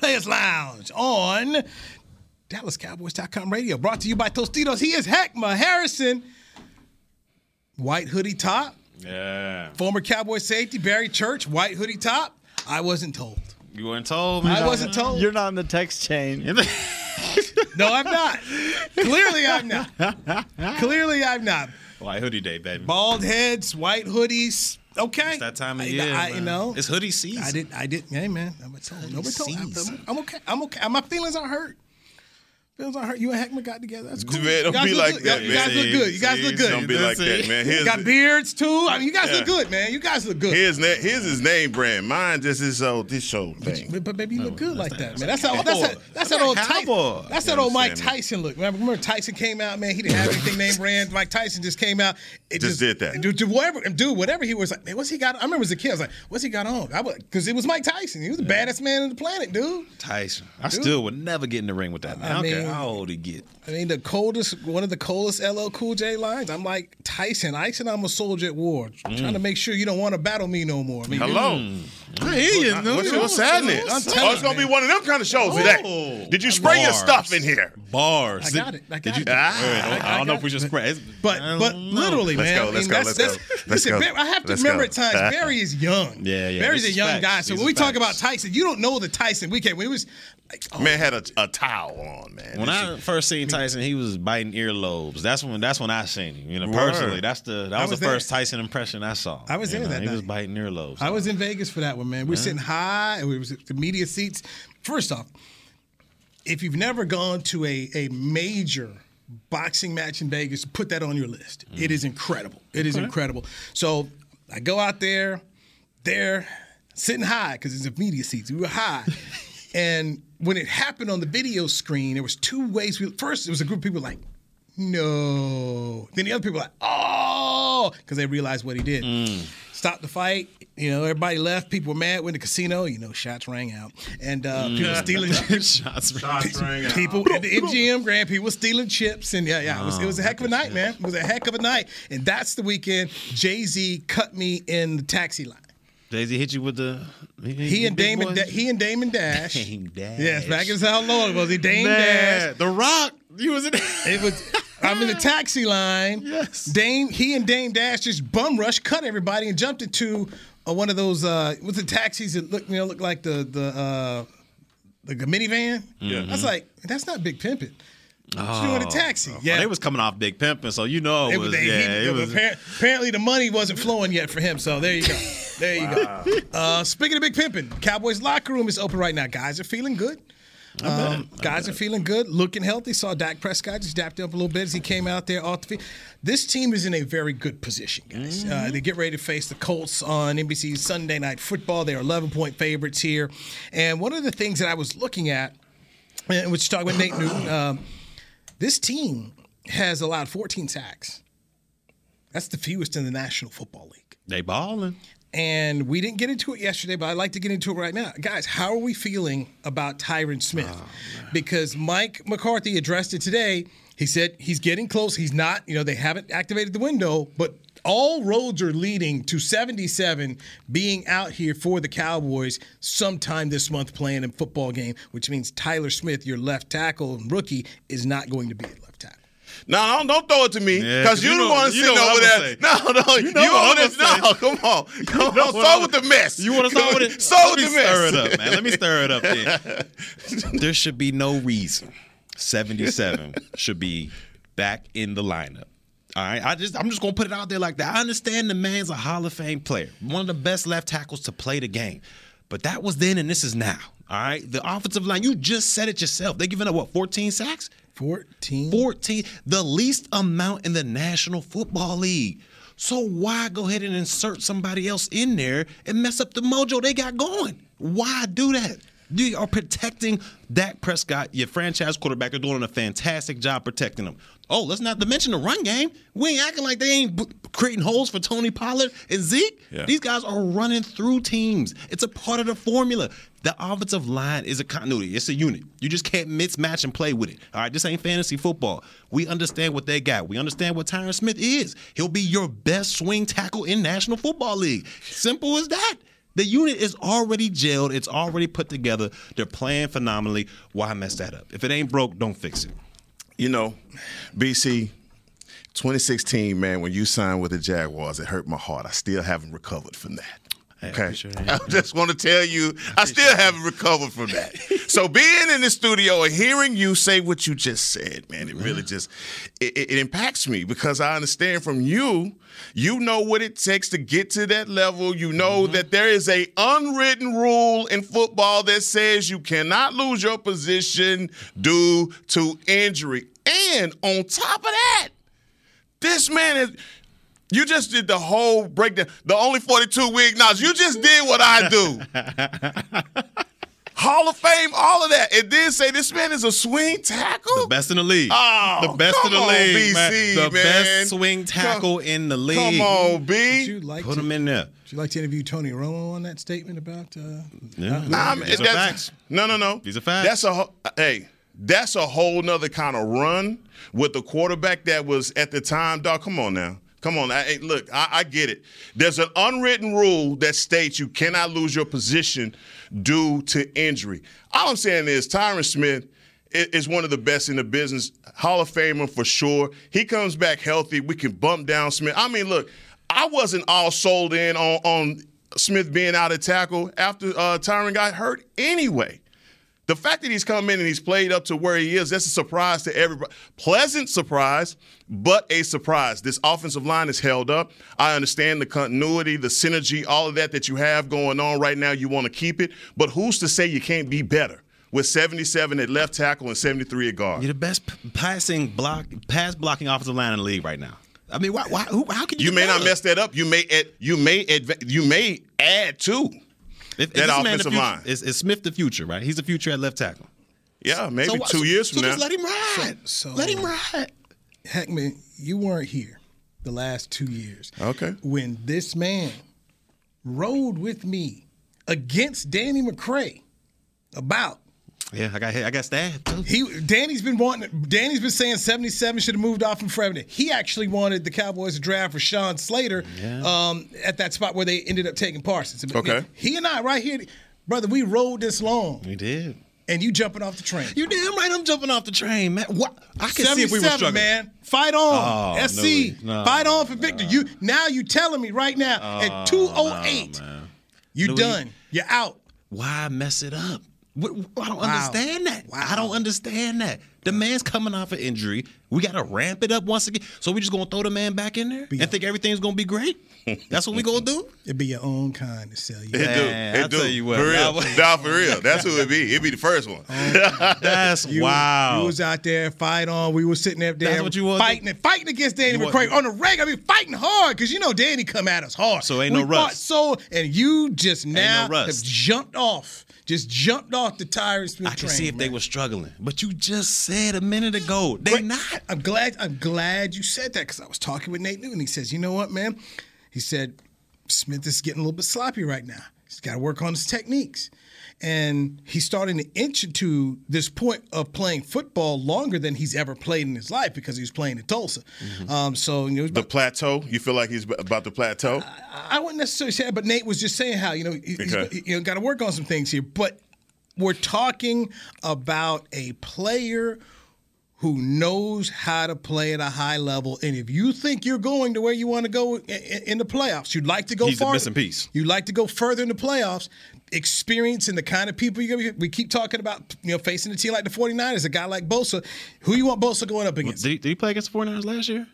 Players Lounge on DallasCowboys.com radio. Brought to you by Tostitos. He is Heckma Harrison. White hoodie top. Yeah. Former Cowboy safety Barry Church. White hoodie top. I wasn't told. You weren't told, man. I wasn't told. You're not in the text chain. No, I'm not. Clearly, I'm not. Clearly, I'm not. White hoodie day, baby. Bald heads, white hoodies. Okay. It's that time of I- year. I, you man. know, it's hoodie season. I didn't. I didn't. Hey, man. I'm told. Nobody told. I'm. I'm okay. I'm okay. My feelings aren't hurt. Feelings aren't. You and Heckman got together. That's cool. Man, don't You guys be look like good. that, You guys look good. You guys See, look good. Don't be like that, man. You His, got beards too. I mean, you guys Yeah. look good, man. You guys look good. his, na- his is name brand. Mine just is uh, this show thing. But, but baby, you look good like that, man. That's how. That's cowboy. that. That's That's that old that Tyson. That's that old Mike understand me? Tyson look. Remember, remember Tyson came out, man. He didn't have anything name brand. Mike Tyson just came out. It Just did that. Dude, dude, whatever, dude, whatever he was like, man, what's he got? I remember as a kid, I was like, what's he got on? I Because it was Mike Tyson. He was the baddest man on the planet, dude. Tyson. I still would never get in the ring with that man. I, I mean- care how old he get. I mean, the coldest, one of the coldest LL Cool J lines. I'm like Tyson. I said I'm a soldier at war, Mm. trying to make sure you don't want to battle me no more. I mean, Hello. I hear you. What's your sadness? I'm Oh, telling it's gonna you, be one of them kind of shows today. Did you spray your stuff in here? Bars. I got it. I got Did you? it. Ah. Wait, I don't, I don't know if we should spread. But but know. literally, Let's man. go, let's mean, go, that's, let's that's, go. Let's listen, go. I have to Let's remember go. at times Barry is young. Yeah, yeah. Barry's a young guy. So when we talk about. Tyson, you don't know the Tyson we came. When it was like, oh, Man had a, a towel on, man. When I first seen Tyson, he was biting earlobes. That's when that's when I seen him. You know, Word. personally, that's the that was, was the there. first Tyson impression I saw. I was there know, that He was night. biting earlobes. I was in Vegas for that one, man. We were sitting high, and we was the media seats. First off, if you've never gone to a a major boxing match in Vegas, put that on your list. It mm. is incredible. It is incredible. So I go out there, there, sitting high because it's a media seats. We were high, and when it happened on the video screen, there was two ways. We, first, it was a group of people like, no. Then the other people were like, oh, because they realized what he did. Stopped the fight. You know, everybody left. People were mad. Went to the casino. You know, shots rang out, and uh, people stealing chips. shots. rang out. people at the MGM Grand people stealing chips and yeah, yeah, it was, it was a heck of a night, man. It was a heck of a night, and that's the weekend Jay Z cut me in the taxi line. Jay Z hit you with the. He and Damon. Da- he and Damon Dash. Dame Dash. Yes, back in how low it was. He Dame Dash. The Rock. He was in. It was. I'm in the taxi line. Yes. Dame, he and Dame Dash just bum rush, cut everybody, and jumped into uh, one of those. Uh, with the taxis that look, you know, look like the the uh, the minivan. Yeah. I was like, that's not big pimping. What you doing a taxi? Yeah, they was coming off big pimping, so you know it, It was. was, they- yeah, he- it was. apparently the money wasn't flowing yet for him. So there you go. There you go. Uh, speaking of big pimping, Cowboys locker room is open right now. Guys are feeling good. Um, guys are feeling good, looking healthy. Saw Dak Prescott just dapped up a little bit as he came out there off the field. This team is in a very good position, guys. Uh, they get ready to face the Colts on NBC Sunday Night Football. They're 11 point favorites here. And one of the things that I was looking at, and which talking with Nate Newton, um, this team has allowed 14 sacks. That's the fewest in the National Football League. They balling. And we didn't get into it yesterday, but I'd like to get into it right now. Guys, how are we feeling about Tyron Smith? Oh, because Mike McCarthy addressed it today. He said he's getting close. He's not, you know, they haven't activated the window, but all roads are leading to 77 being out here for the Cowboys sometime this month playing a football game, which means Tyler Smith, your left tackle and rookie, is not going to be at left tackle. No, don't, don't throw it to me Yeah, because 'cause you you the know- one you sitting know what over there. say. No, no, you, know what over I'ma. No, come on, come on. know what Start with the mess. You want to start with it? Start with the mess. stir it up, man. Let me stir it up. Then. there should be no reason 77 should be back in the lineup. All right, I just I'm just gonna put it out there like that. I understand the man's a Hall of Fame player, one of the best left tackles to play the game, but that was then and this is now. All right, the offensive line, you just said it yourself. They're giving up what 14 sacks. 14. 14, the least amount in the National Football League. So why go ahead and insert somebody else in there and mess up the mojo they got going? Why do that? You are protecting Dak Prescott, your franchise quarterback. They're doing a fantastic job protecting him. Oh, let's not mention the run game. We ain't acting like they ain't b- creating holes for Tony Pollard and Zeke. Yeah. These guys are running through teams. It's a part of the formula. The offensive line is a continuity. It's a unit. You just can't mismatch and play with it. All right, this ain't fantasy football. We understand what they got. We understand what Tyron Smith is. He'll be your best swing tackle in National Football League. Simple as that. The unit is already gelled. It's already put together. They're playing phenomenally. Why mess that up? If it ain't broke, don't fix it. You know, BC, 2016, man, when you signed with the Jaguars, it hurt my heart. I still haven't recovered from that. I Okay. it. I just want to tell you, I still haven't recovered from that. so being in the studio and hearing you say what you just said, man, it really mm-hmm. just it, it, it impacts me because I understand from you, you know what it takes to get to that level. You know mm-hmm. that there is a unwritten rule in football that says you cannot lose your position due to injury. And on top of that, this man is. You just did the whole breakdown. The only 42 we acknowledge. You just did what I do. Hall of Fame, all of that. And then say this man is a swing tackle? The best in the league. Oh, the best in come the on, league. man. The man. best swing tackle in the league. Come on, B. Would you like Put to, him in there. Would you like to interview Tony Romo on that statement about? Uh, Yeah. Nah, man, These are facts. No, no, no. These are facts. That's a ho- hey. That's a whole nother kind of run with the quarterback that was at the time. Dog, come on now. Come on. I, look, I, I get it. There's an unwritten rule that states you cannot lose your position due to injury. All I'm saying is Tyron Smith is one of the best in the business. Hall of Famer for sure. He comes back healthy. We can bump down Smith. I mean, look, I wasn't all sold in on, on Smith being out of tackle after uh, Tyron got hurt anyway. The fact that he's come in and he's played up to where he is, that's a surprise to everybody. Pleasant surprise, but a surprise. This offensive line is held up. I understand the continuity, the synergy, all of that that you have going on right now. You want to keep it, but who's to say you can't be better with 77 at left tackle and 73 at guard? You're the best passing block, pass blocking offensive line in the league right now. I mean, why, why, who, how can you? You may not mess that up. You may add, you may you may add to. If, if that this man offensive line. Is, is Smith the future? Right, he's the future at left tackle. Yeah, maybe So two so- years so from now. just let him ride. So- let him ride. Heckman, you weren't here the last two years. Okay. When this man rode with me against Danny McCray about Yeah, I got hit. I got stabbed. too. he Danny's been wanting Danny's been saying 77 should have moved off from Frevenant. He actually wanted the Cowboys to draft Rashawn Slater um, at that spot where they ended up taking Parsons. Okay. He and I right here, brother, we rode this long We did. and you jumping off the train. You damn right. I'm jumping off the train, man. What? I can see if we were 77, struggling. man. Fight on. Oh, SC. no, no, Fight on for Victor. You now you telling me right now at 208, you Louis. done. You're out. Why mess it up? What, I don't understand that. I don't understand that. The man's coming off an injury. We got to ramp it up once again. So we just gonna throw the man back in there and think everything's gonna be great. That's what we gonna do. It'd be your own kind to sell you. It do. Man, It I'll do. tell you what, For real. that was- Nah, for real. That's who it be. It'd be the first one. Oh, That's You, wow. You was out there, fight on. We was sitting up there That's what you want fighting and fighting against Danny You McCray on the regular. I mean, fighting hard because you know Danny come at us hard. So ain't we no rust. So and you just now no have jumped off, just jumped off the Tyron Smith I can train, see if they were struggling, but you just said a minute ago they Right. not. I'm glad. I'm glad you said that because I was talking with Nate Newton. He says, "You know what, man?" He said, "Smith is getting a little bit sloppy right now. He's got to work on his techniques." And he's starting to inch into this point of playing football longer than he's ever played in his life because he's playing in Tulsa. Um, so you know, The plateau. You feel like he's about the plateau? I wouldn't necessarily say that, but Nate was just saying how you know he's Okay. you know got to work on some things here. But we're talking about a player who knows how to play at a high level, and if you think you're going to where you want to go in, in- in the playoffs, you'd like to go He's the missing piece. You'd like to go further in the playoffs. Experience and the kind of people you're gonna be. We keep talking about you know facing a team like the 49ers, a guy like Bosa. Who you want Bosa going up against? Did he, did he play against the 49ers last year?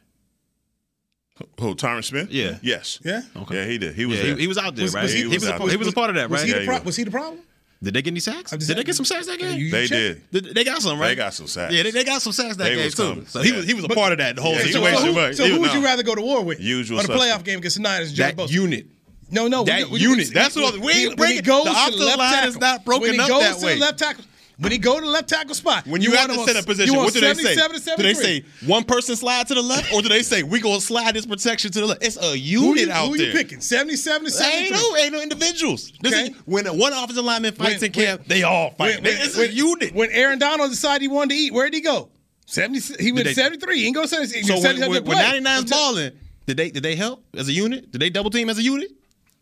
Who, Tyron Smith? Yeah. Yes. Yeah? Okay. Yeah, he did. He was Yeah, there. he, he was out there, Was- right? was he, he- he was, was a, out he was a part of that, Was right? he, the pro- he was. was he the problem? Did they get any sacks? Did they get some sacks that game? You- They check. did. Did- They got some, right? They got some sacks. Yeah, they, they got some sacks that They game too. coming. So he was he was a part of that the whole Yeah, he So, situation. who, so He who would you rather go to war with? Usual on a playoff game against the Niners, Joey That Bosa? unit. No, no. That we, unit. That's what I'm- we he- ain't breaking- the offensive left line tackle, is not broken when he up goes that to way. the left tackle, when he go to the left tackle spot, When you, have want the him on- center position, you what do they say? 77 to Do they say one person slide to the left, or do they say we gonna slide this protection to the left? It's a Who unit you, out who there. you picking? 77 to seventy-three. Ain't no, ain't no individuals. Okay. is, when one offensive lineman fights When- in camp, when- they all fight. When, it's when, a unit. When Aaron Donald decided he wanted to eat, where'd he go? 70, he went they- 73. He didn't go 70. so when, 77 when, when. 99's balling, did they did they help as a unit? Did they double team as a unit?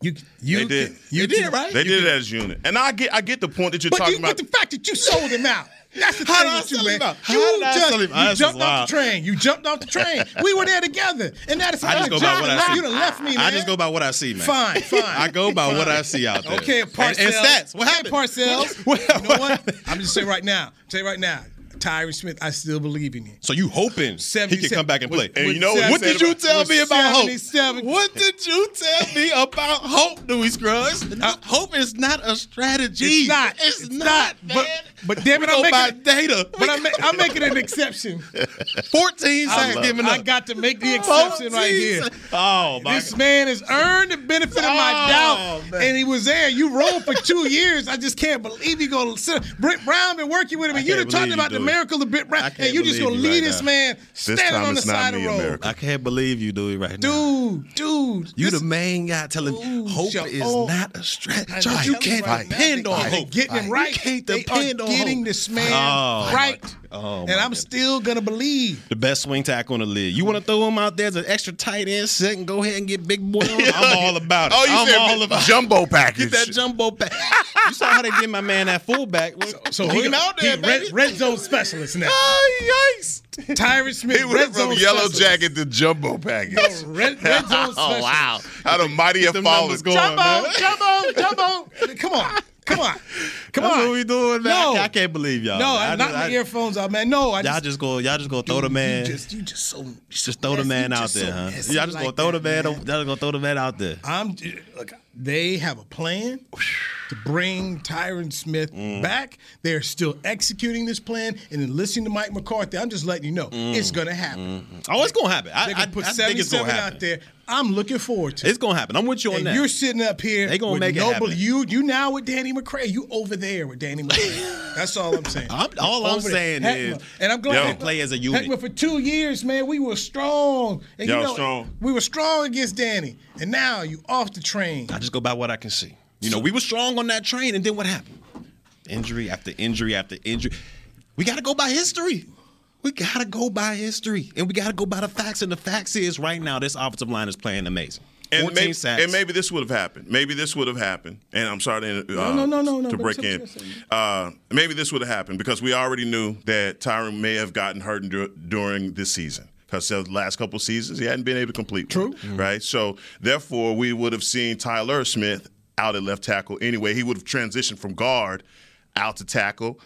You, you, They did. You They did, can- right? They did it as a unit, and I get I get the point that you're But, talking you, about. but the fact that you sold him out. That's the How thing did I with you, sell man. him out? You just sell him out? you That's jumped off the train. You jumped off the train. we were there together, and that is I just go by what I see. You done left me, man. I just go by what I see, man. Fine, fine. I go by what I see out there. Okay, Parcells. And, stats. What Okay, happened? Parcells. What- you know what? I'm just saying right now. Tell you right now. Tyron Smith, I still believe in you. So you hoping he 77 can come back and play? And you know what did you tell me about hope? What did you tell me about hope, Dewey Scruggs? Uh, hope is not a strategy. It's not. It's, It's not. not. man. But- but damn it, I'm go by making- data. But I'm, I'm making an exception. 14 sacks love giving I got to make the exception right here. Oh my This man has earned the benefit of my Oh, doubt, man. and he was there. You rolled for two years. I just can't believe you going to sit. Britt Brown been working with him, and you done can't about the Dewey. miracle of Britt I and you just going to you leave right this now. man This standing time on the not side of the road. America. I can't believe you, Dewey, right now. Dude, dude, You the main guy telling Dude, hope shut is up. not a stretch. I you can't depend on hope. Getting him right. You can't depend are on getting this man Oh, right. God. Oh, and I'm goodness. still gonna believe. The best swing tackle in the league. You want to throw him out there as an extra tight end set and go ahead and get big boy on? I'm all about it. oh, you I'm said all about jumbo package. Get that jumbo pack. you saw how they get my man that fullback. So Put he him out there, he baby. red, red zone specialist now. Oh, yikes! Tyron Smith, He red went zone from yellow specialist. jacket to jumbo package. Red, red zone specialist. oh wow! How the mighty have them fallen. going, Jumbo, man. jumbo, jumbo. Come on, come on, come That's on. what we doing, man. No. I, can't, I can't believe y'all. No, man. I I'm just- not I- the earphones out, man. No, I Y'all just, just go. Y'all just go throw the man. You just, you just so just throw the man out there, so huh? Y'all just like go throw the man. man. Y'all just go throw the man out there. I'm look. They have a plan to bring Tyron Smith Mm. back. They're still executing this plan, and then listening to Mike McCarthy. I'm just letting you know Mm. it's going to happen. Oh, it's happen. I, I, going to put I think it's 77 happen. out there. I'm looking forward to. it. It's gonna happen. I'm with you on And that. you're sitting up here. They gonna make it happen. You you now with Danny McCray. You over there with Danny McCray. That's all I'm saying. I'm- all I'm saying Heckma. is, and I'm glad Yo. Heckma- Play as a unit. Heckma, for two years, man, we were strong. And Y'all you know, strong. We were strong against Danny, and now you off the train. I just go by what I can see. You know, we were strong on that train, and then what happened? Injury after injury after injury. We got to go by history. We got to go by history, and we got to go by the facts. And the facts is, right now, this offensive line is playing amazing. And maybe, and maybe this would have happened. Maybe this would have happened. And I'm sorry to, uh, no, no, no, no, to break in. Uh, maybe this would have happened because we already knew that Tyron may have gotten hurt dur- during this season. Because the last couple seasons he hadn't been able to complete. True. Mm-hmm. Right. So therefore, we would have seen Tyler Smith out at left tackle anyway. He would have transitioned from guard out to tackle.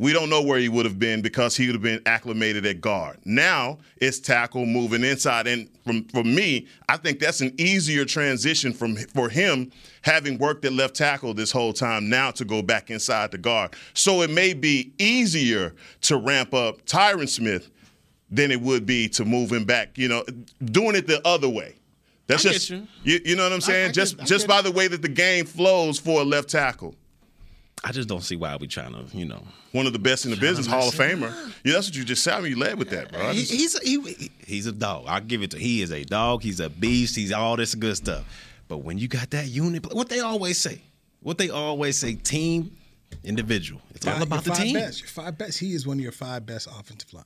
We don't know where he would have been because he would have been acclimated at guard. Now it's tackle moving inside, and from for me, I think that's an easier transition from for him having worked at left tackle this whole time. Now to go back inside the guard, so it may be easier to ramp up Tyron Smith than it would be to move him back. You know, doing it the other way. That's I just get you. you. You know what I'm saying? I just get- just by it. the way that the game flows for a left tackle. I just don't see why we trying to, you know. One of the best in the business, Hall of Famer. Yeah, that's what you just said. I mean, you led with that, bro. I He, just- he's a, he, he's a dog. I'll give it to. He is a dog. He's a beast. He's all this good stuff. But when you got that unit, what they always say, what they always say, team, individual. It's all Five- about the your five team. Best, your five best. He is one of your five best offensive line.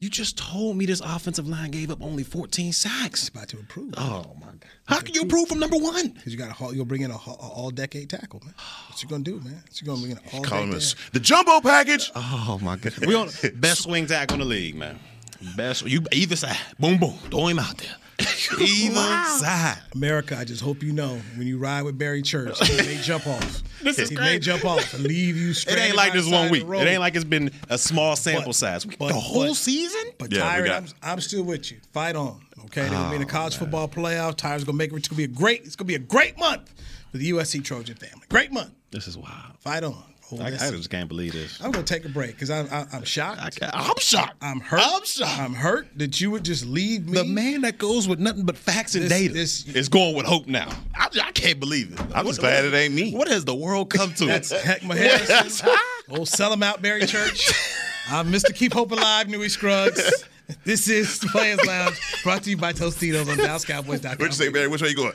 You just told me this offensive line gave up only 14 It's sacks. about to improve. Oh my god! How can you improve from number one? Because you got a haul, you'll bring in a, a all-decade tackle, man. What you gonna do, man? What you gonna bring in an Call him all-decade? a- the jumbo package. Oh my god! We on best swing tackle in the league, man. Best you either side. Boom boom. Throw him out there. Either side. America, I just hope you know when you ride with Barry Church, he may jump off. This is he crazy. may jump off and leave you straight. It ain't like this one week. It ain't like it's been a small sample But- size. but- the whole but- season? But Yeah, we got- I'm, I'm still with you. Fight on. Okay, they're gonna be in Oh, the college football playoff. Tyron's gonna make it. It's gonna be a great. It's gonna be a great month for the USC Trojan family. Great month. This is wild. Fight on. Oh, I, I just can't believe this. I'm gonna take a break because I'm I, I'm shocked. I I'm shocked. I'm hurt. I'm shocked. I'm hurt that you would just leave me. the man that goes with nothing but facts and This- data this- is going with hope now. I, I can't believe it. I'm just glad it ain't me. What has the world come to? That's Heckma Harrison. Old Sell 'em Out Barry Church. I'm Mr. Keep Hope Alive, Newy Scruggs. This is the Players Lounge, brought to you by Tostitos on DallasCowboys.com. What'd you say, Barry? Which way are you going?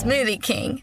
Smoothie King,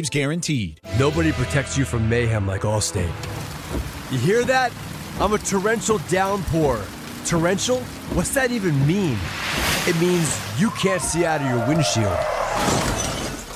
guaranteed. Nobody protects you from mayhem like Allstate. You hear that? I'm a torrential downpour. Torrential? What's that even mean? It means you can't see out of your windshield.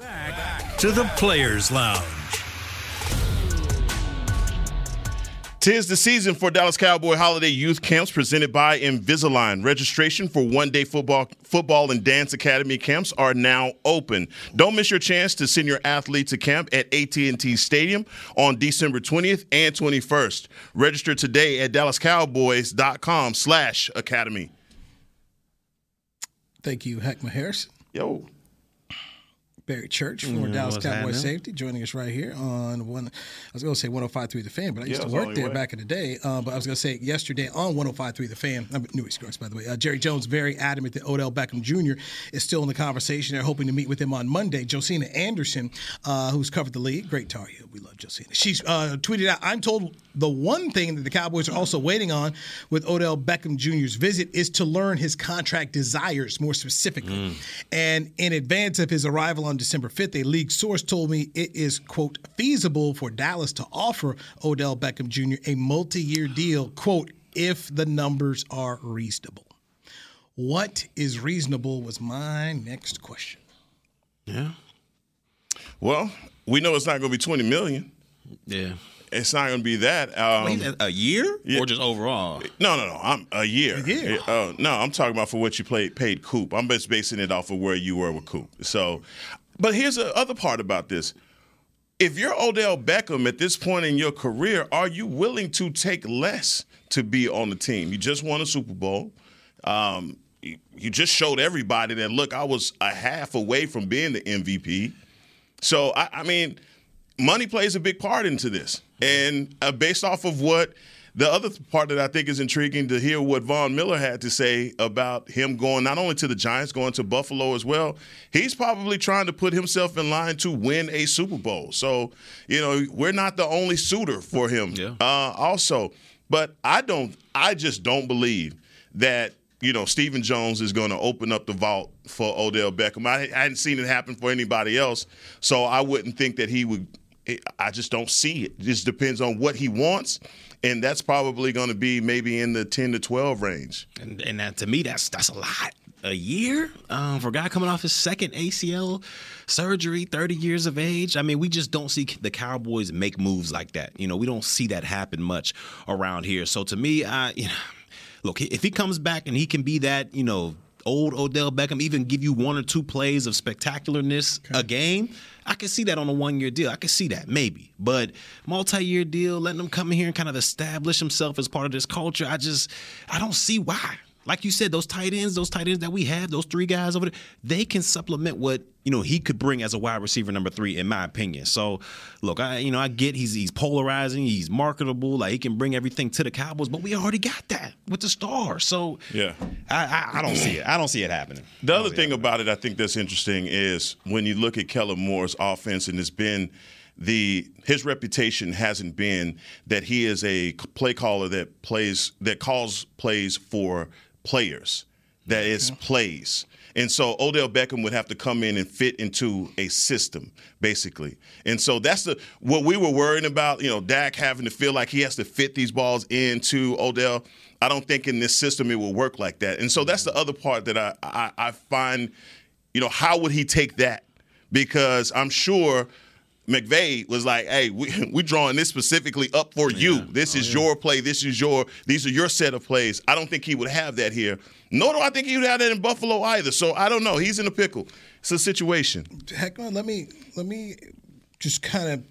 To the Players Lounge. Tis the season for Dallas Cowboy Holiday Youth Camps presented by Invisalign. Registration for one-day football, football and dance academy camps are now open. Don't miss your chance to send your athlete to camp at AT&T Stadium on December 20th and 21st. Register today at dallascowboys.com/slash academy. Thank you, Heckma Harrison. Yo. Barry Church, former Mm, Dallas what's Cowboys happening? safety, joining us right here on one. I was going to say 105.3 The Fan, but I used Yeah, to work only there way. back in the day. Uh, but I was going to say yesterday on 105.3 The Fan, I'm Newy Scruggs, by the way. Uh, Jerry Jones very adamant that Odell Beckham Jr. is still in the conversation. They're hoping to meet with him on Monday. Josina Anderson, uh, who's covered the league, great Tar Heel. We love Josina. She's uh, tweeted out, I'm told the one thing that the Cowboys are also waiting on with Odell Beckham Jr.'s visit is to learn his contract desires more specifically. And in advance of his arrival on December 5th, a league source told me it is, quote, feasible for Dallas to offer Odell Beckham Jr. a multi year deal, quote, if the numbers are reasonable. What is reasonable was my next question. Yeah. Well, we know it's not going to be 20 million. Yeah. It's not going to be that. Um, Wait, a year yeah. or just overall? No, no, no. I'm a year. A year. Uh, no, I'm talking about for what you played, paid Coop. I'm just basing it off of where you were with Coop. So, but here's the other part about this. If you're Odell Beckham at this point in your career, are you willing to take less to be on the team? You just won a Super Bowl. Um, you, you just showed everybody that look, I was a half away from being the MVP. So I, I mean, money plays a big part into this, and uh, based off of what the other part that I think is intriguing to hear what Von Miller had to say about him going not only to the Giants, going to Buffalo as well. He's probably trying to put himself in line to win a Super Bowl. So, you know, we're not the only suitor for him. Yeah. Uh, also, but I don't. I just don't believe that you know Stephen Jones is going to open up the vault for Odell Beckham. I, I hadn't seen it happen for anybody else, so I wouldn't think that he would. I just don't see it. It just depends on what he wants, and that's probably going to be maybe in the ten to twelve range. And, and that, to me, that's that's a lot. A year um, for a guy coming off his second ACL surgery, 30 years of age. I mean, we just don't see the Cowboys make moves like that. You know, we don't see that happen much around here. So to me, I, you know, look, if he comes back and he can be that, you know, old Odell Beckham, even give you one or two plays of spectacularness okay. a game, I can see that on a one year deal. I can see that, maybe. But multi year deal, letting him come in here and kind of establish himself as part of this culture, I just, I don't see why like you said, those tight ends, those tight ends that we have, those three guys over there, they can supplement what you know he could bring as a wide receiver number three, in my opinion. So, look, I you know I get he's he's polarizing, he's marketable, like he can bring everything to the Cowboys, but we already got that with the star. So, yeah, I I, I don't see it. I don't see it happening. The other thing about it, I think that's interesting is when you look at Kellen Moore's offense, and it's been the his reputation hasn't been that he is a play caller that plays that calls plays for players, that is mm-hmm. plays. And so Odell Beckham would have to come in and fit into a system, basically. And so that's the what we were worrying about, you know, Dak having to feel like he has to fit these balls into Odell. I don't think in this system it will work like that. And so that's the other part that I, I, I find, you know, how would he take that? Because I'm sure – McVay was like, "Hey, we we drawing this specifically up for you. This oh, is yeah. your play. This is your these are your set of plays." I don't think he would have that here. Nor do I think he would have that in Buffalo either. So I don't know. He's in a pickle. It's a situation. Heck, man, let me let me just kind of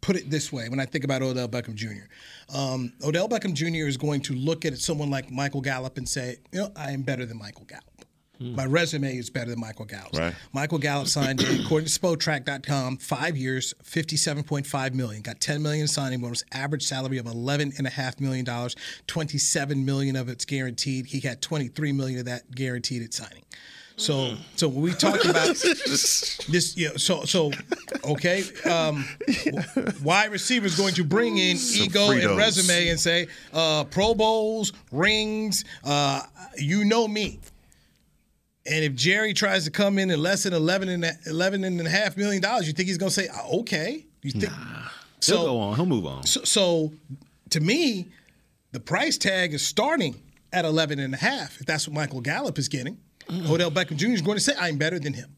put it this way when I think about Odell Beckham Jr. Um, Odell Beckham Jr. is going to look at someone like Michael Gallup and say, "You know, I am better than Michael Gallup." Hmm. My resume is better than Michael Gallup's. Right. Michael Gallup signed, according to Spotrac.com, five years, fifty-seven point five million. Got ten million signing bonus, average salary of eleven and a half million dollars. Twenty-seven million of it's guaranteed. He had twenty-three million of that guaranteed at signing. So, hmm. so when we talk about this, you know, so so okay, um, wide receiver is going to bring in Some ego Fritos. and resume and say uh, Pro Bowls, rings. Uh, you know me. And if Jerry tries to come in at less than 11 and, 11 and a half million dollars, you think he's going to say, uh, okay? You think? Nah. So, He'll go on. He'll move on. So, so, to me, the price tag is starting at 11 and a half. If that's what Michael Gallup is getting, mm. Odell Beckham Jr. is going to say, I'm better than him.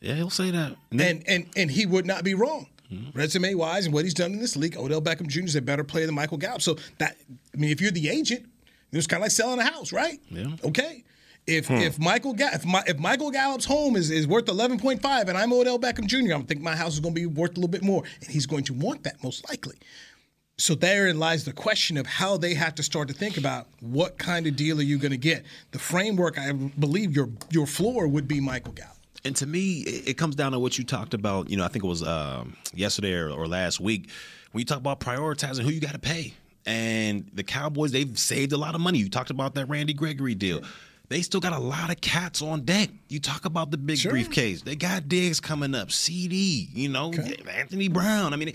Yeah, he'll say that. And and, and, and he would not be wrong. Mm-hmm. Resume wise and what he's done in this league, Odell Beckham Jr. is a better player than Michael Gallup. So that I mean, if you're the agent, it's kind of like selling a house, right? Yeah. Okay. If hmm. if Michael Ga- if, my, if Michael Gallup's home is, is worth eleven point five and I'm Odell Beckham Jr., I'm think my house is going to be worth a little bit more, and he's going to want that most likely. So therein lies the question of how they have to start to think about what kind of deal are you going to get. The framework, I believe, your your floor would be Michael Gallup. And to me, it comes down to what you talked about. You know, I think it was um, yesterday or, or last week when you talk about prioritizing who you got to pay. And the Cowboys, they've saved a lot of money. You talked about that Randy Gregory deal. Sure they still got a lot of cats on deck. You talk about the big sure. briefcase. They got Diggs coming up, CD, you know, okay. Anthony Brown. I mean,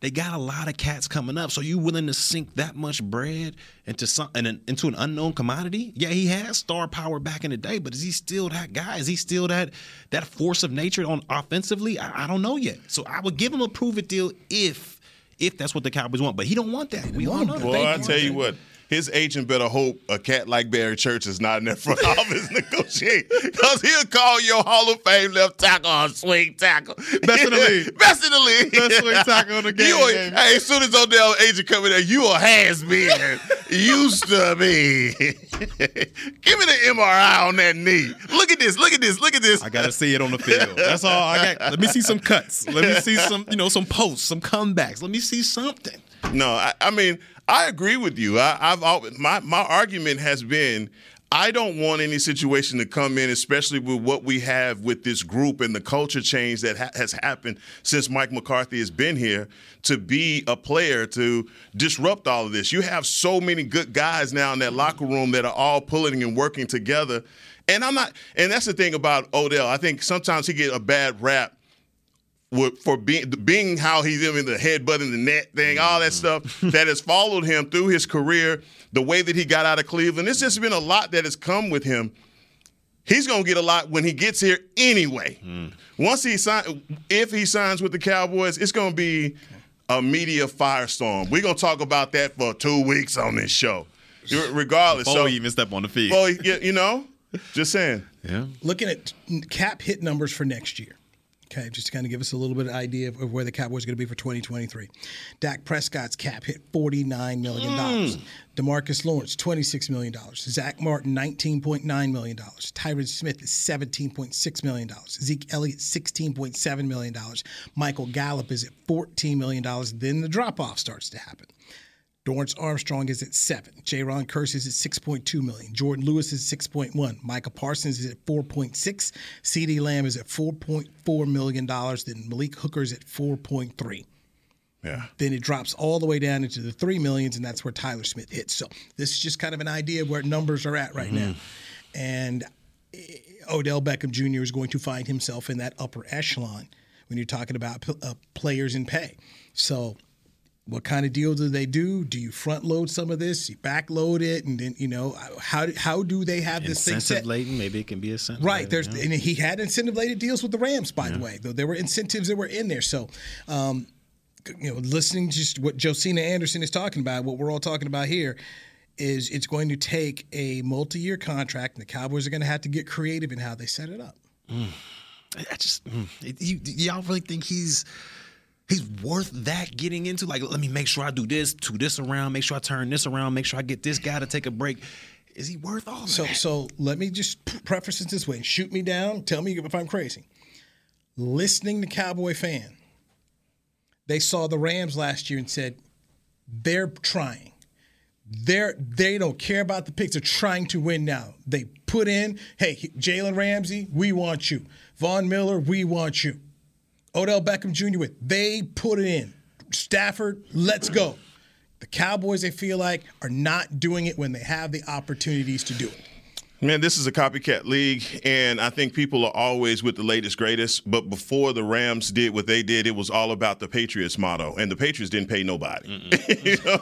they got a lot of cats coming up. So you willing to sink that much bread into some an, into an unknown commodity? Yeah, he has star power back in the day, but is he still that guy? Is he still that that force of nature on offensively? I, I don't know yet. So I would give him a prove it deal if if that's what the Cowboys want. But he don't want that. We all know. Well, I tell you what his agent better hope a cat like Barry Church is not in that front office negotiating because he'll call your Hall of Fame left tackle on swing tackle. Best in the league. Best in the league. Best swing tackle on the game. You, game. Hey, as soon as Odell agent come in there, you a has been. Used to be. Give me the MRI on that knee. Look at this. Look at this. Look at this. I gotta see it on the field. That's all I got. Let me see some cuts. Let me see some, you know, some posts, some comebacks. Let me see something. No, I, I mean, I agree with you. I, have my my argument has been I don't want any situation to come in, especially with what we have with this group and the culture change that ha- has happened since Mike McCarthy has been here, to be a player to disrupt all of this. You have so many good guys now in that locker room that are all pulling and working together. And I'm not, and that's the thing about Odell. I think sometimes he get a bad rap for being being how he's in the headbutt in the net thing, all that stuff that has followed him through his career, the way that he got out of Cleveland. It's just been a lot that has come with him. He's gonna get a lot when he gets here anyway. Mm. Once he sign, if he signs with the Cowboys, it's gonna be a media firestorm. We're gonna talk about that for two weeks on this show, regardless. Before so, we even step on the field. Well, you know, just saying. Yeah. Looking at cap hit numbers for next year. Okay, just to kind of give us a little bit of idea of, of where the Cowboys are going to be for 2023. Dak Prescott's cap hit $49 million. Mm. DeMarcus Lawrence, $26 million. Zack Martin, $19.9 million. Tyron Smith is $17.6 million. Zeke Elliott, $16.7 million. Michael Gallup is at $14 million. Then the drop off starts to happen. Dorance Armstrong is at seven. Jayron Kearse is at 6.2 million. Jourdan Lewis is 6.1. Micah Parsons is at 4.6. CeeDee Lamb is at 4.4 million dollars. Then Malik Hooker is at 4.3. Yeah. Then it drops all the way down into the three millions, and that's where Tyler Smith hits. So this is just kind of an idea of where numbers are at right mm-hmm. now. And eh, Odell Beckham Jr. is going to find himself in that upper echelon when you're talking about uh, players in pay. So what kind of deal do they do? Do you front load some of this? You back load it, and then you know how how do they have this incentive thing set? laden? Maybe it can be a Right. There's and he had incentive laden deals with the Rams, by yeah. the way. Though there were incentives that were in there. So, um, you know, listening to just what Josina Anderson is talking about, what we're all talking about here, is it's going to take a multi-year contract, and the Cowboys are going to have to get creative in how they set it up. Mm. I just, mm. you, y'all really think he's he's worth that getting into. Like, let me make sure I do this, to this around, make sure I turn this around, make sure I get this guy to take a break. Is he worth all so, that? So let me just preface it this way: shoot me down, tell me if I'm crazy. Listening to Cowboy fan, they saw the Rams last year and said they're trying. They're they don't care about the picks. They're trying to win now. They put in, hey, Jalen Ramsey, we want you. Von Miller, we want you. Odell Beckham Jr. with. They put it in. Stafford, let's go. The Cowboys, they feel like, are not doing it when they have the opportunities to do it. Man, this is a copycat league, and I think people are always with the latest, greatest. But before the Rams did what they did, it was all about the Patriots motto, and the Patriots didn't pay nobody. you know,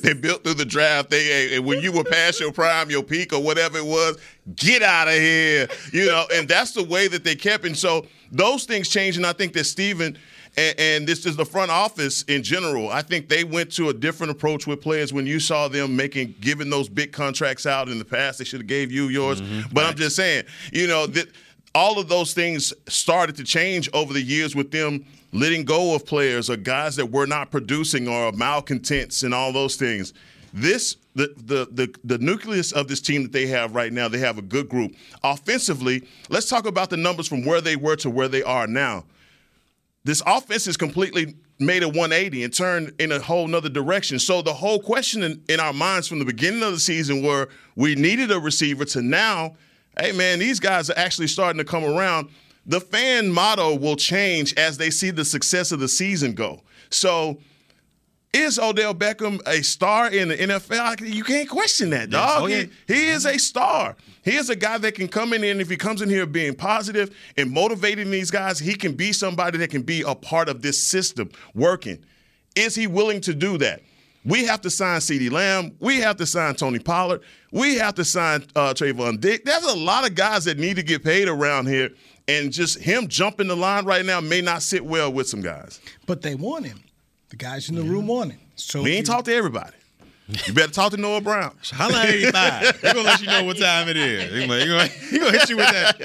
they built through the draft. They when you were past your prime, your peak, or whatever it was, get out of here. You know, and that's the way that they kept. And so those things changed, and I think that Stephen – and, and, this is the front office in general. I think they went to a different approach with players when you saw them making giving those big contracts out in the past. They should have gave you yours. Mm-hmm. But right. I'm just saying, you know, that all of those things started to change over the years with them letting go of players or guys that were not producing or malcontents and all those things. This the, the the the nucleus of this team that they have right now, they have a good group. Offensively, let's talk about the numbers from where they were to where they are now this offense is completely made a 180 and turned in a whole nother direction. So the whole question in, in, our minds from the beginning of the season were we needed a receiver to now, hey man, these guys are actually starting to come around. The fan motto will change as they see the success of the season go. So is Odell Beckham a star in the NFL? You can't question that, dog. Oh, yeah. he, he is a star. He is a guy that can come in and if he comes in here being positive and motivating these guys, he can be somebody that can be a part of this system working. Is he willing to do that? We have to sign CeeDee Lamb. We have to sign Tony Pollard. We have to sign uh, Trevon Diggs. There's a lot of guys that need to get paid around here, and just him jumping the line right now may not sit well with some guys. But they want him. The guys in the yeah. room want it. So we ain't talked to everybody. You better talk to Noah Brown. Holla at 85. He's going to let you know what time it is. He's going to hit you with that.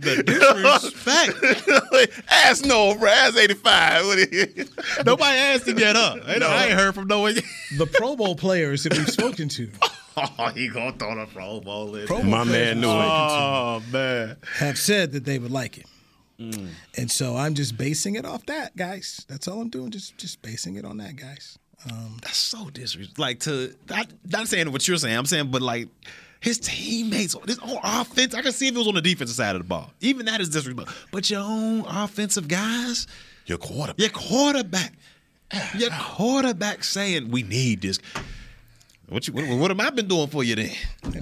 The disrespect. Ask Noah Brown. Ask 85. Nobody asked to get up. No. I ain't heard from Noah The Pro Bowl players that we've spoken to. Oh, he gonna throw the Pro Bowl in. Pro Bowl My man knew it. Oh, man. Have said that they would like it. Mm. And so I'm just basing it off that, guys. That's all I'm doing. Just just basing it on that, guys. Um, That's so disrespectful. Like to not not saying what you're saying. I'm saying, but like his teammates, this whole offense. I can see if it was on the defensive side of the ball. Even that is disrespectful. But your own offensive guys, your quarterback, your quarterback, your quarterback saying we need this. What you? What, what have I been doing for you then?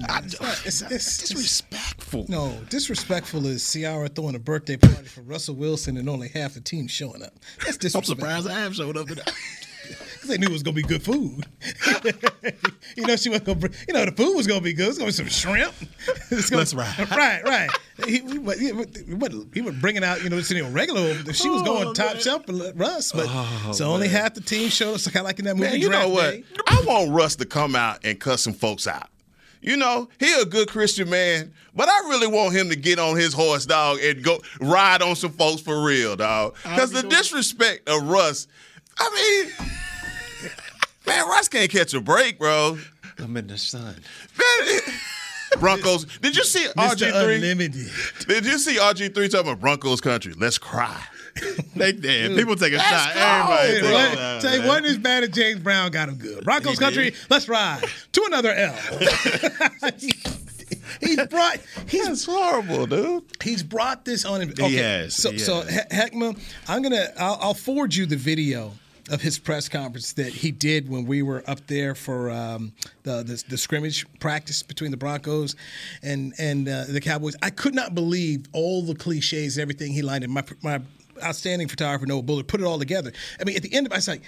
I, It's, it's, disrespectful. No, disrespectful is Ciara throwing a birthday party for Russell Wilson and only half the team showing up. That's I'm disrespectful. surprised I have showed up. Because they knew it was gonna be good food. you know, she was gonna. Bring, you know, the food was gonna be good. It's gonna be some shrimp. It's gonna, Let's. Right, right. He, he, he, he, he was bringing out, you know, sitting on regular. She was going oh, top shelf for Russ, but Oh, so only half the team showed up. So kind of like in that movie. Man, you Draft know what? Day. I want Russ to come out and cuss some folks out. You know, he a good Christian man, but I really want him to get on his horse, dog, and go ride on some folks for real, dog. Because the disrespect of Russ, I mean, man, Russ can't catch a break, bro. I'm in the sun. Man, Broncos. Did you see RG3? Unlimited. Did you see RG3 talking about Broncos country? Let's cry. They did. People take a Let's shot. go. Everybody Hey, take what- a shot. tell man. wasn't as bad as James Brown got him good. Broncos He country, did. let's ride to another L. he's brought. He's That's horrible, dude. He's brought this on him. He has, So, he so has. He- Heckma, I'm gonna. I'll, I'll forward you the video of his press conference that he did when we were up there for um, the, the the scrimmage practice between the Broncos and and uh, the Cowboys. I could not believe all the cliches, everything he lined in. My my outstanding photographer Noah Bullard put it all together. I mean, at the end of it, I was like.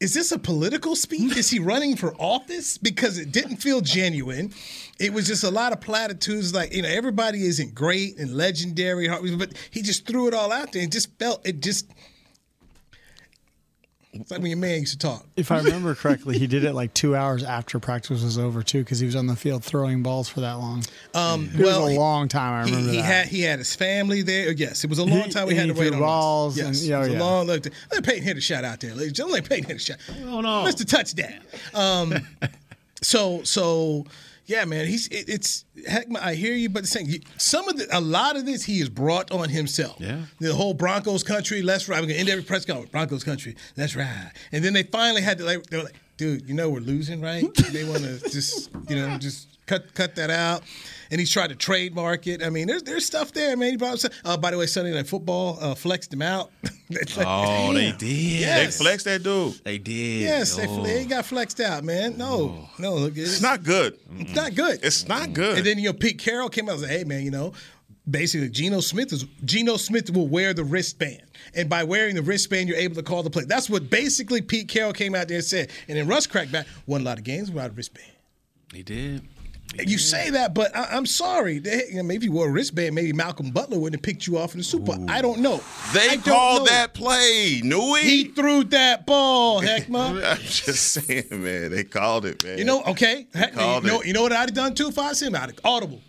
Is this a political speech? Is he running for office? Because it didn't feel genuine. It was just a lot of platitudes, like you know, everybody isn't great and legendary, but he just threw it all out there and just felt it. Just it's like when your man used to talk. If I remember correctly, he did it like two hours after practice was over too, because he was on the field throwing balls for that long. Um, It well, was a he- long time. I remember he, he that. had he had his family there. Yes, it was a long He- time. We had he to wait threw on balls Yes, and- it yeah, was a yeah. long look. Let Peyton hit a shot out there, ladies and gentlemen. Let Peyton hit a shot. Oh, no. Mr. Touchdown. Um, so so yeah, man. He's it, it's heck. I hear you, but saying some of the a lot of this he has brought on himself. Yeah. the whole Broncos country. Let's ride. We're gonna end every press conference. Broncos country. Let's ride. And then they finally had to like. They were like, dude, you know we're losing, right? they want to just you know just cut cut that out. And he's tried to trademark it. I mean, there's there's stuff there, man. He brought some, uh, by the way, Sunday Night Football uh, flexed him out. Like, Oh, they did. Yes. They flexed that dude. They did. Yes, they, Oh. they got flexed out, man. No, no, look, it's, It's not good. it's not good. It's not good. And then you know, Pete Carroll came out and said, "Hey, man, you know, basically, Geno Smith is Geno Smith will wear the wristband, and by wearing the wristband, you're able to call the play." That's what basically Pete Carroll came out there and said. And then Russ cracked back, won a lot of games without a wristband. He did. You say that, but I, I'm sorry. They, you know, maybe you wore a wristband, maybe Malcolm Butler wouldn't have picked you off in the Super Bowl. I don't know. They I don't called know. that play, Newy. He threw that ball, Heckma. I'm just saying, man. They called it, man. You know, okay. Heck, you know, it. you know what I'd have done too if I was him? I'd have audible.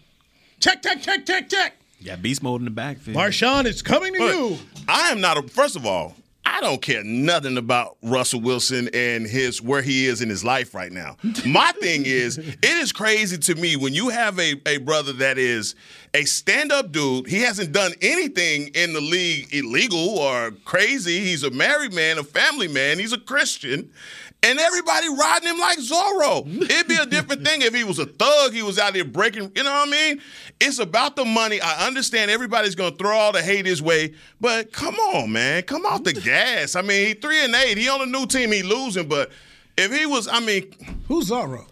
Check, check, check, check, check. Yeah, beast mode in the backfield. Marshawn, it's coming to Look, you. I am not a. First of all, I don't care nothing about Russell Wilson and his where he is in his life right now. My thing is, it is crazy to me when you have a, a brother that is a stand-up dude. He hasn't done anything in the league illegal or crazy. He's a married man, a family man. He's a Christian. And everybody riding him like Zorro. It'd be a different thing if he was a thug, he was out there breaking, you know what I mean? It's about the money. I understand everybody's gonna throw all the hate his way, but come on, man. Come off the gas. I mean, he three and eight. He on a new team, he losing, but if he was, I mean, Who's Zorro?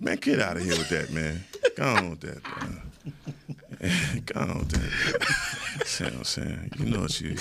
man, get out of here with that, man. Go on with that, bro. Go on with that. Bro. See what I'm saying? You know what you.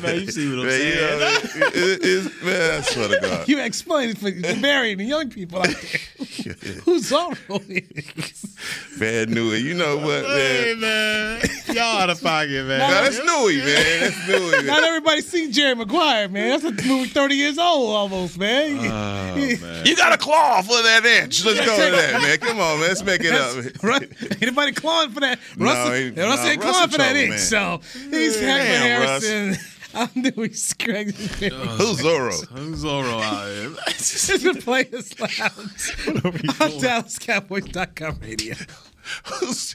man, you see what I'm Man, you saying? know, it- it- it's- man, I swear to God. You explain it for Barry and the young people out there. Who's Zorro is? Man, knew it. You know what, Hey, man? Man. Y'all out of pocket, man. No, that's Newy, man. That's Newy. Not everybody seen Jerry Maguire, man. That's a movie 30 years old almost, man. Oh, You got a claw for that inch. Let's go with that, man. Come on, man. Let's make it up. Right? Anybody clawing for that? No, Russell, he- Russell no, ain't Russell clawing for that trouble, inch. man. So he's Heckman Damn, Russ. Harrison. I knew he's Craig. Who's Zorro? Who's Zorro out here? It's the Players Lounge on DallasCowboys.com radio. Who's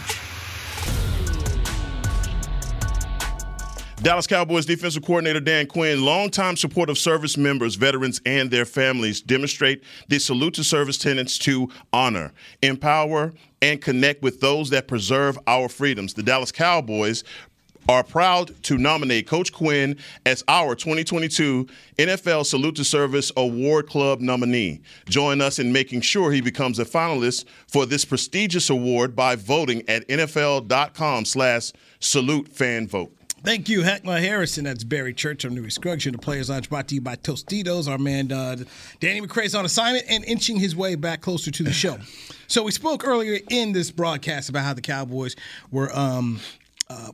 Dallas Cowboys defensive coordinator Dan Quinn, longtime support of service members, veterans, and their families, demonstrate the salute to service tenants to honor, empower, and connect with those that preserve our freedoms. The Dallas Cowboys are proud to nominate Coach Quinn as our 2022 NFL Salute to Service Award Club nominee. Join us in making sure he becomes a finalist for this prestigious award by voting at NFL.com slash salute fan vote. Thank you, Heckma Harrison. That's Barry Church. I'm Newy Scruggs. The Players Lounge brought to you by Tostitos. Our man uh, Danny McCray's on assignment and inching his way back closer to the show. so we spoke earlier in this broadcast about how the Cowboys were um, uh,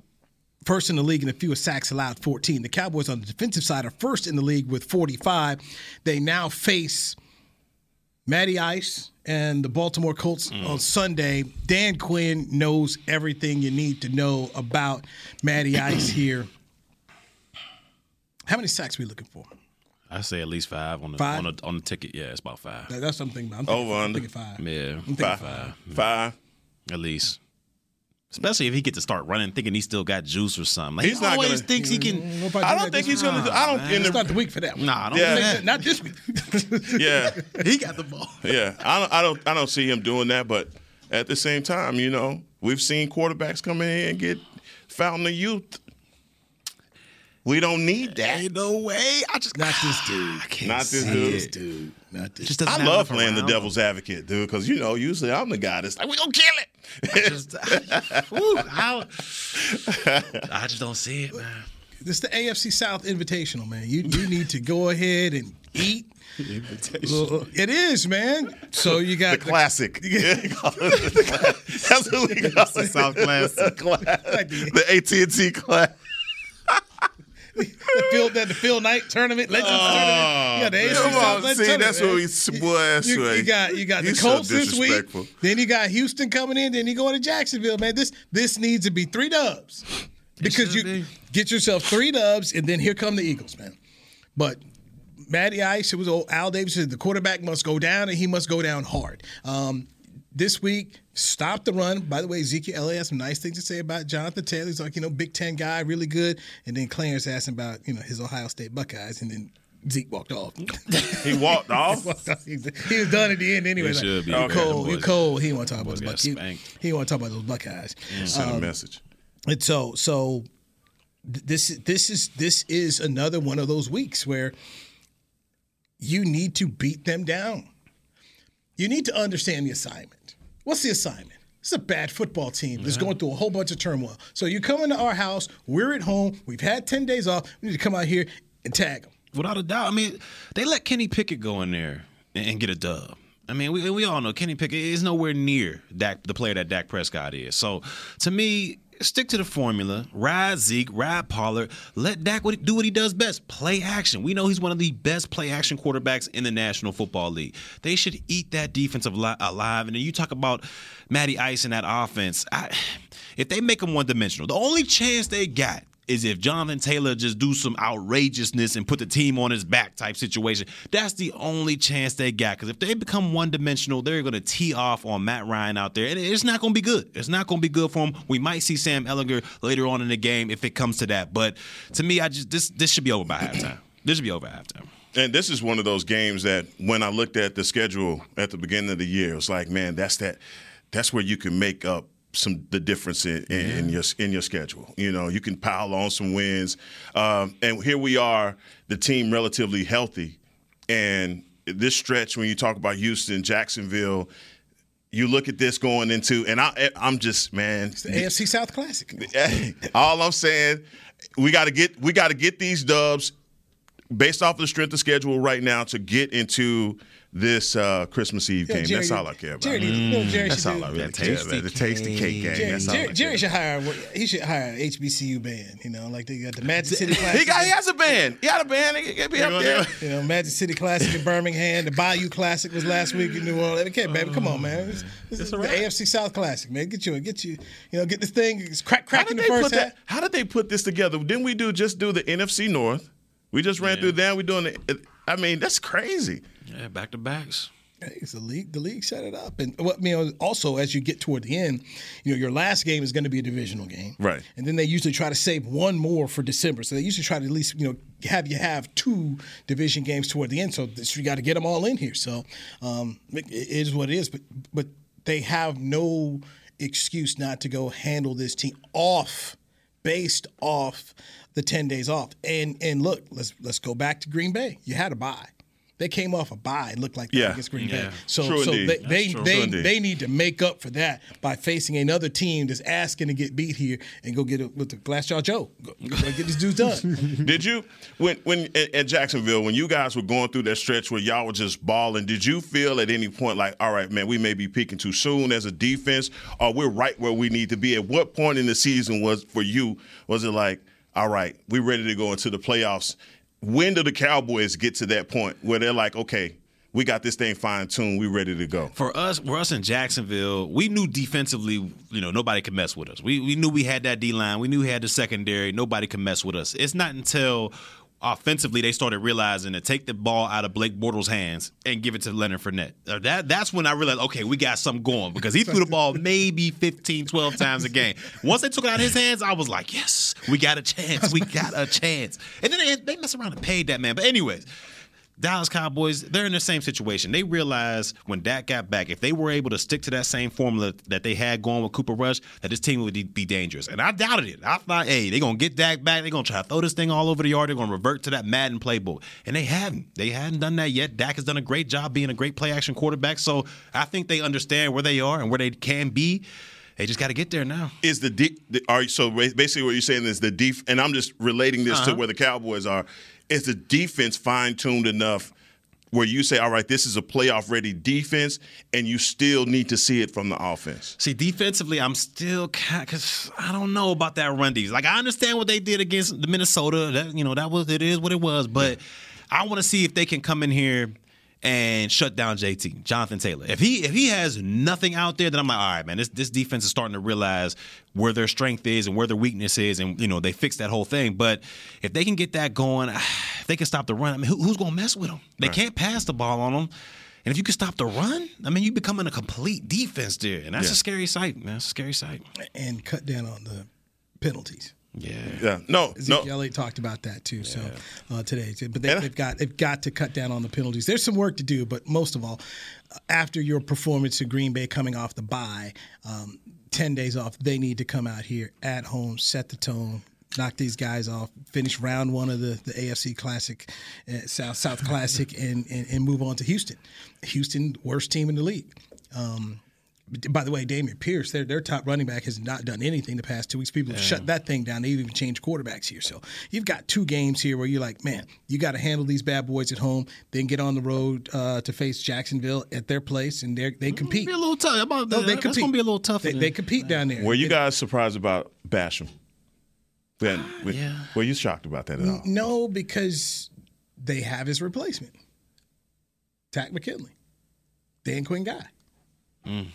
first in the league in the fewest sacks allowed, 14. The Cowboys on the defensive side are first in the league with 45. They now face Matty Ice and the Baltimore Colts mm. on Sunday. Dan Quinn knows everything you need to know about Matty Ice here. How many sacks are we looking for? I say at least five on the five? On, the, on the ticket. Yeah, it's about five. That's something. I'm thinking, Over I'm thinking five. Yeah, I'm thinking five. five. Five. At least. Especially if he get to start running, thinking he still got juice or something. Like, He's he not always gonna- thinks he can. Mm, nobody I do don't think he's going to do. I don't. man. in It's the, not the week for that. one. Nah, I don't Yeah. think that. Not this week. yeah, He got the ball. yeah. I don't. I don't. I don't see him doing that. But at the same time, you know, we've seen quarterbacks come in here and get fountain of youth. We don't need that. Ain't no way. I just Not this dude. I can't Not this dude. it. dude. Not this. Just I love enough playing the devil's advocate, dude, because you know usually I'm the guy that's like, we gonna kill it. Just, Whew, how- I just don't see it, man. This is the AFC South Invitational, man. You you need to go ahead and eat. Well, It is, man. So you got the classic. That's what we call it. South Classic. the AT and T class. The Phil that the Phil Knight tournament, Legends tournament. You got the AFC Come on, see, that's man. what we boy. That's You, right. you got you got the He's so Colts this week. Then you got Houston coming in. Then you go to Jacksonville, man. This this needs to be three dubs because you be. get yourself three dubs, and then here come the Eagles, man. But Matty Ice, it was old Al Davis said the quarterback must go down, and he must go down hard. Um, this week, stop the run. By the way, Ezekiel Elliott has some nice things to say about Jonathan Taylor. He's like, you know, Big Ten guy, really good. And then Clarence asked him about, you know, his Ohio State Buckeyes. And then Zeke walked off. he walked off. he, walked off. he was done at the end anyway. He like, should be. You cold. You cold. He want to talk about Boys the Buckeyes. He, spanked. he want to talk about those Buckeyes. Send a Um, message. and so, so th- this this is this is another one of those weeks where you need to beat them down. You need to understand the assignment. What's the assignment? It's a bad football team that's going through a whole bunch of turmoil. So you come into our house, we're at home, we've had 10 days off, we need to come out here and tag them. Without a doubt. I mean, they let Kenny Pickett go in there and, and get a dub. I mean, we, we all know Kenny Pickett is nowhere near Dak, the player that Dak Prescott is. So to me, stick to the formula. Ride Zeke, ride Pollard. Let Dak do what he does best play action. We know he's one of the best play action quarterbacks in the National Football League. They should eat that defensive li- alive. And then you talk about Matty Ice and that offense. I, if they make him one dimensional, the only chance they got is if Jonathan Taylor just do some outrageousness and put the team on his back type situation. That's the only chance they got. Because if they become one dimensional, they're going to tee off on Matt Ryan out there, and it's not going to be good. It's not going to be good for him. We might see Sam Ehlinger later on in the game if it comes to that. But to me, I just this this should be over by halftime. This should be over at halftime. And this is one of those games that when I looked at the schedule at the beginning of the year, it was like, man, that's that that's where you can make up some the difference in, in, in your in your schedule. You know, you can pile on some wins. Um, and here we are, the team relatively healthy. And this stretch when you talk about Houston, Jacksonville, you look at this going into and I I'm just man The AFC South Classic. all I'm saying, we got to get we got to get these dubs based off of the strength of schedule right now to get into this uh, Christmas Eve Yeah, game. Jerry, That's all I care about. Jerry, you know what Jerry That's all do? I really That care tasty about. The tasty cake game. Jerry, That's all Jerry, I Jerry care should hire. He should hire an HBCU band. You know, like they got the Magic City Classic. He got he has a band. He got a band. He can be up there. You know, Magic City Classic in Birmingham. The Bayou Classic was last week in New Orleans. Okay, baby, come on, man. This, this is the AFC South Classic, man. Get you, get you, you know, get this thing it's crack, crack in the first half. that, how did they put this together? Didn't we do just do the NFC North? We just ran through that. We're doing the. I mean, that's crazy. Yeah, back to backs. It's the league. The league set it up, and what you know. Also, as you get toward the end, you know, your last game is going to be a divisional game, Right. And then they usually try to save one more for December. So they usually try to at least you know have you have two division games toward the end. So this, you got to get them all in here. So um, it it is what it is. But but they have no excuse not to go handle this team off based off the ten days off. And and look, let's let's go back to Green Bay. You had a bye. They came off a bye and looked like they Yeah. against Green Yeah. Bay. So True so indeed. they they true. they, True they need to make up for that by facing another team that's asking to get beat here and go get it with the glass jaw Joe. Go, go get these dudes done. did you when when at, at Jacksonville when you guys were going through that stretch where y'all were just balling? Did you feel at any point like, all right, man, we may be peaking too soon as a defense, or we're right where we need to be? At what point in the season was for you? Was it like, all right, we're ready to go into the playoffs? When do the Cowboys get to that point where they're like, okay, we got this thing fine tuned, we ready to go? For us, for us in Jacksonville, we knew defensively, you know, nobody could mess with us. We we knew we had that D line. We knew we had the secondary. Nobody could mess with us. It's not until offensively they started realizing to take the ball out of Blake Bortles' hands and give it to Leonard Fournette. Uh, That that's when I realized, okay, we got something going because he threw the ball maybe 15, 12 times a game. Once they took it out of his hands, I was like, yes, we got a chance. We got a chance. And then they, they mess around and paid that man. But anyways, Dallas Cowboys, they're in the same situation. They realized when Dak got back, if they were able to stick to that same formula that they had going with Cooper Rush, that this team would be dangerous. And I doubted it. I thought, hey, they're going to get Dak back. They're going to try to throw this thing all over the yard. They're going to revert to that Madden playbook. And they haven't. They hadn't done that yet. Dak has done a great job being a great play action quarterback. So I think they understand where they are and where they can be. They just got to get there now. is the, de- the are so basically what you're saying is the def and I'm just relating this to Uh-huh. where the Cowboys are is the defense fine tuned enough where you say all right this is a playoff ready defense and you still need to see it from the offense See, defensively, I'm still because I don't know about that run defense. Like I understand what they did against the Minnesota. That you know that was it is what it was. But I want to see if they can come in here and shut down JT Jonathan Taylor. If he if he has nothing out there, then I'm like, all right, man. This this defense is starting to realize where their strength is and where their weakness is, and you know they fix that whole thing. But if they can get that going, ah, if they can stop the run, I mean, who, who's going to mess with them? They can't pass the ball on them. And if you can stop the run, I mean, you're becoming a complete defense there, and that's Yeah. a scary sight. Man, that's a scary sight. and cut down on the penalties. Yeah. Yeah. No. Ezekiel No. Elliott talked about that too. So uh, today, but they, they've got they've got to cut down on the penalties. There's some work to do, but most of all, uh, after your performance in Green Bay coming off the bye, um, ten days off, they need to come out here at home, set the tone. Knock these guys off. Finish round one of the, the AFC Classic, uh, South South Classic, and, and and move on to Houston. Houston, worst team in the league. Um, by the way, Dameon Pierce, their their top running back, has not done anything the past two weeks. People have shut that thing down. They've even changed quarterbacks here. So you've got two games here where you're like, man, you got to handle these bad boys at home, then get on the road uh, to face Jacksonville at their place, and they they compete. Be a little tough. About No, that. they That's compete. gonna be a little tougher. They, than- they compete down there. Were you guys surprised about Basham? Then, ah, Yeah. Were you shocked about that at all? No, because they have his replacement, Takk McKinley, Dan Quinn guy. Mm.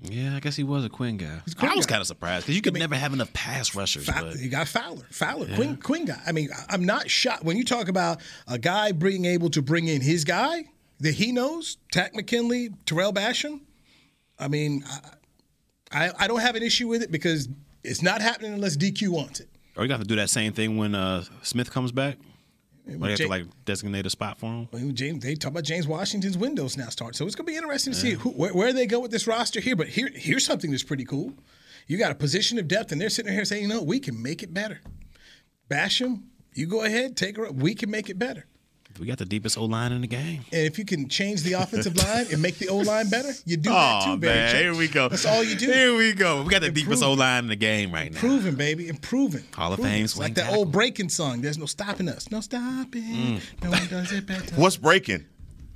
Yeah, I guess he was a Quinn guy. a Quinn I was guy. kind of surprised because you could never have enough pass rushers. Fa- but you got Fowler, Fowler, Quinn, Quinn guy. I mean, I- I'm not shocked when you talk about a guy being able to bring in his guy that he knows, Takk McKinley, Tarell Basham. I mean, I, I, I don't have an issue with it because it's not happening unless DQ wants it. Or you got to do that same thing when uh, Smith comes back. You have to like designate a spot for him. Well, James, they talk about James Washington's windows now start, so it's going to be interesting to see who, where, where they go with this roster here. But here, here's something that's pretty cool. You got a position of depth, and they're sitting here saying, you know, we can make it better. Basham, you go ahead, take her. up. We can make it better. We got the deepest O line in the game. And if you can change the offensive line and make the O line better, you do Oh that too, Barry. man, Church. here we go. That's all you do. Here we go. We got the deepest O line in the game right now. Improving, baby, improving. Hall of Improving. Fame It's like swing that tackle. old breaking song. There's no stopping us. No stopping. Mm. No one does it better. What's breaking?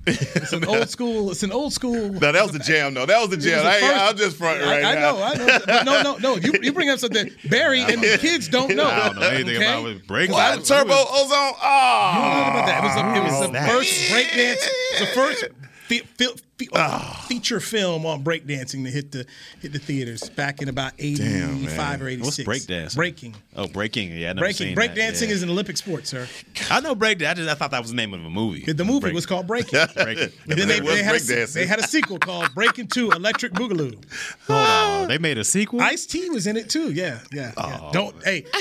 It's an old school. It's an old school. No, that was the jam. though. that was the jam. was the I, first- I'm just fronting I, right I now. know, I know. But no, no, no. You, you bring up something Barry and the kids don't know. I don't know anything okay? about it. Break What? Turbo ozone? Oh, You don't know about that. It was, a, it was the that? first breakdance, the first fe- fe- fe- Ah. feature film on breakdancing to hit the hit the theaters back in about eighty five or eighty What's six. breakdancing? Breaking. Oh, breaking. Yeah, I never Breaking. Breakdancing Yeah. is an Olympic sport, sir. I know break. I just I thought that was the name of a movie. The movie Break- was called Breaking. Breaking. And then they, they, had a, they had a sequel called Breaking Two: Electric Boogaloo. Hold on. They made a sequel. Ice T was in it too. Yeah, yeah. yeah. Oh. Don't hey,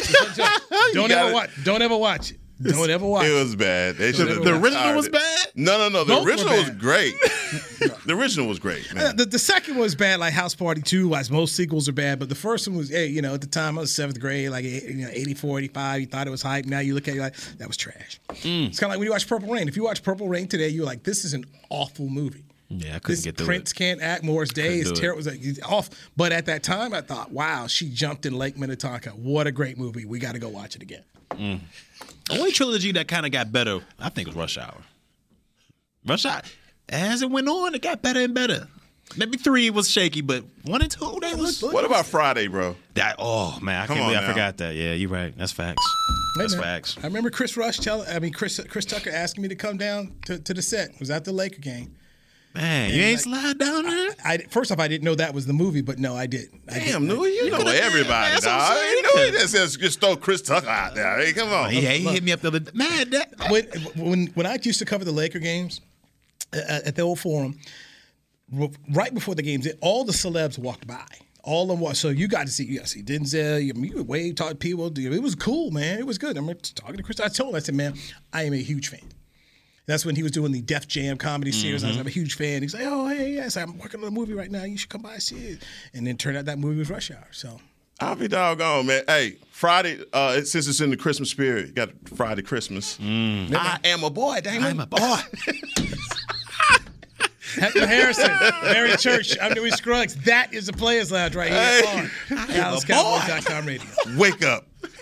don't gotta- ever watch. Don't ever watch it. Don't ever watch It it. was bad. They The- the original was it. bad? No, no, no. The Both original was great. the original was great, Uh. The, the second was bad, like House Party 2, as most sequels are bad. But the first one was, hey, you know, at the time I was seventh grade, like you know, 84, 85. You thought it was hype. Now you look at it like, that was trash. Mm. It's kind of like when you watch Purple Rain. If you watch Purple Rain today, you're like, this is an awful movie. Yeah, I couldn't This get through Prince it. can't act. Morris Day is do it. terrible. It was like, off. But at that time, I thought, wow, she jumped in Lake Minnetonka. What a great movie. We got to go watch it again. The only trilogy that kind of got better, I think, was Rush Hour. Rush Hour, as it went on, it got better and better. Maybe three was shaky, but one and two, they was. what about Friday, bro? That, oh man, I Come can't on believe I now. forgot that. Yeah, you're right. That's facts. That's man, facts. I remember Chris Rush telling, I mean, Chris Chris Tucker asking me to come down to, to the set. It was at the Laker game. Man, you ain't slide down there. I, first off, I didn't know that was the movie, but no, I did. I Damn, did. knew you know everybody, That's I'm dog. saying. You know he just says just throw Chris Tucker out there. Hey, come on. He, he hit me up the other day. man. That, when, when when I used to cover the Laker games uh, at the old Forum, right before the games, all the celebs walked by. All of them walked. So you got to see, you got to see Denzel. You, you would wave, talk to people. It was cool, man. It was good. I remember talking to Chris. I told him, I said, man, I am a huge fan. That's when he was doing the Def Jam comedy series. I was Mm-hmm. I'm a huge fan. He's like, oh, hey, yes, I'm working on a movie right now. You should come by and see it. And then turned out that movie was Rush Hour. So I'll be doggone, man. Hey, Friday, uh, since it's in the Christmas spirit, you got Friday Christmas. I am a boy, Damon. I'm a boy. Hector Harrison, Barry Church, I'm Newy Scruggs. That is the Players Lounge right here Hey, on DallasCowboys.com radio. Wake up.